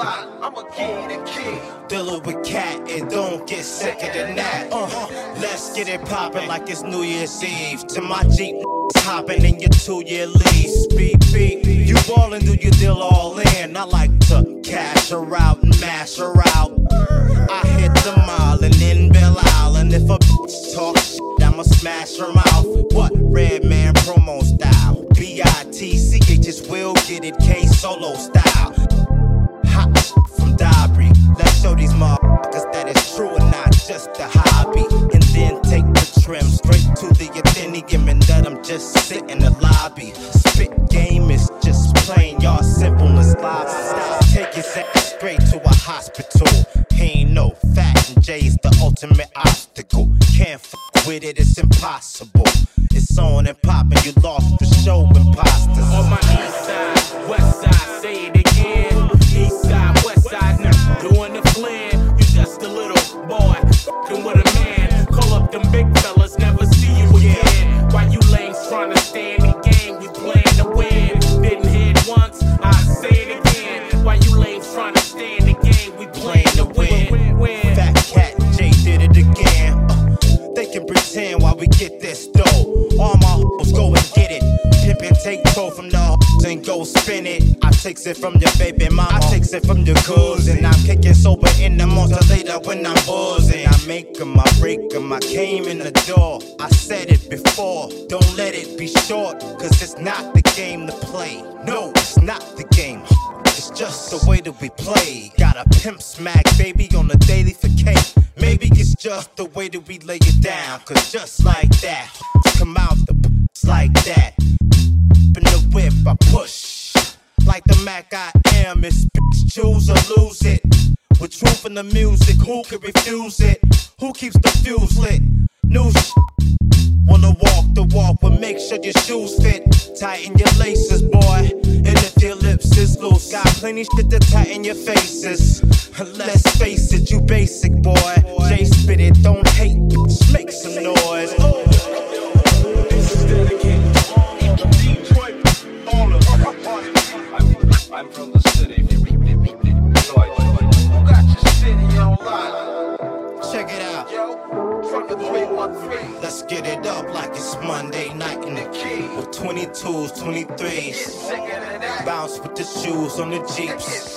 lot. I'm a kid and kid. Dealing with cat and don't get sicker than that. Uh, let's get it poppin' like it's New Year's Eve. To my Jeep hopping in your two year lease. Beep, beep. You ballin', do you deal all in? I like to cash her out and mash her out. I hit the mile and then Belle Island. If a bitch talk shit, I'ma smash her mouth. What? Redman promo style. B I T C H is will get it K-Solo style. Let's show these motherfuckers that it's true and not just a hobby. And then take the trim straight to the Athenaeum and let them just sit in the lobby. Spit game is just plain, y'all simpleness lobby. Take his ass straight to a hospital. He ain't no fat and J's the ultimate obstacle. Can't fuck with it, it's impossible. It's on and poppin', you lost man. Them big fellas, never see you again. Why you lames trying to stay in the game? We playing to win. Didn't hit once, I say it again. Why you lames trying to stay in the game? We playing to win. win. Fat Cat J did it again. Uh, they can pretend while we get this dough. All my hoes go and get it. Pimp and take toe from the hoes and go spin it. I takes it from your baby mama. I takes it from your cousin. I'm kicking sober in the morning later when I'm buzzing. I make 'em, I break 'em. I came in the door. I said it before. Don't let it be short, cause it's not the game to play. No, it's not the game. It's just the way that we play. Got a pimp smack, baby, on the daily for cake. Maybe it's just the way that we lay it down. Cause just like that, Like the Mac I am, it's bitch, choose or lose it. With truth in the music, who can refuse it? Who keeps the fuse lit? New sh- Wanna walk the walk, but make sure your shoes fit. Tighten your laces, boy. And if your lips is loose, got plenty shit to tighten your faces. Let's face it, you basic boy. Jay from the 313. Let's get it up like it's Monday night in the key. With 22s, 23s. Sicker than that. Bounce with the shoes on the Jeeps.